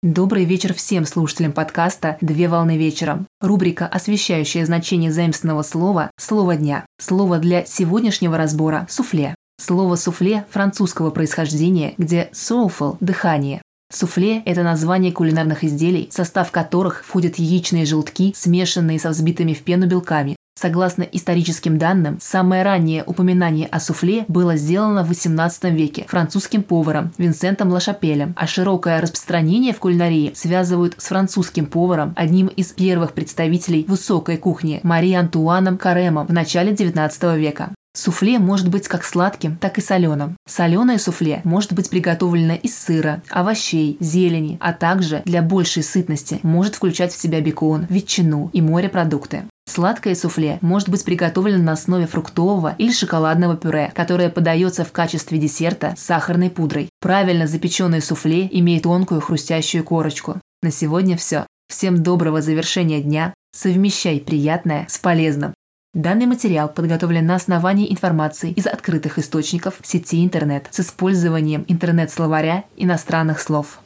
Добрый вечер всем слушателям подкаста «Две волны вечером». Рубрика, освещающая значение заимственного слова «Слово дня». Слово для сегодняшнего разбора – суфле. Слово «суфле» французского происхождения, где «soulful» – дыхание. Суфле – это название кулинарных изделий, в состав которых входят яичные желтки, смешанные со взбитыми в пену белками, Согласно историческим данным, самое раннее упоминание о суфле было сделано в XVIII веке французским поваром Винсентом Лашапелем, а широкое распространение в кулинарии связывают с французским поваром, одним из первых представителей высокой кухни Мари Антуаном Каремом в начале XIX века. Суфле может быть как сладким, так и соленым. Соленое суфле может быть приготовлено из сыра, овощей, зелени, а также для большей сытности может включать в себя бекон, ветчину и морепродукты. Сладкое суфле может быть приготовлено на основе фруктового или шоколадного пюре, которое подается в качестве десерта с сахарной пудрой. Правильно запеченное суфле имеет тонкую хрустящую корочку. На сегодня все. Всем доброго завершения дня. Совмещай приятное с полезным. Данный материал подготовлен на основании информации из открытых источников сети интернет с использованием интернет-словаря иностранных слов.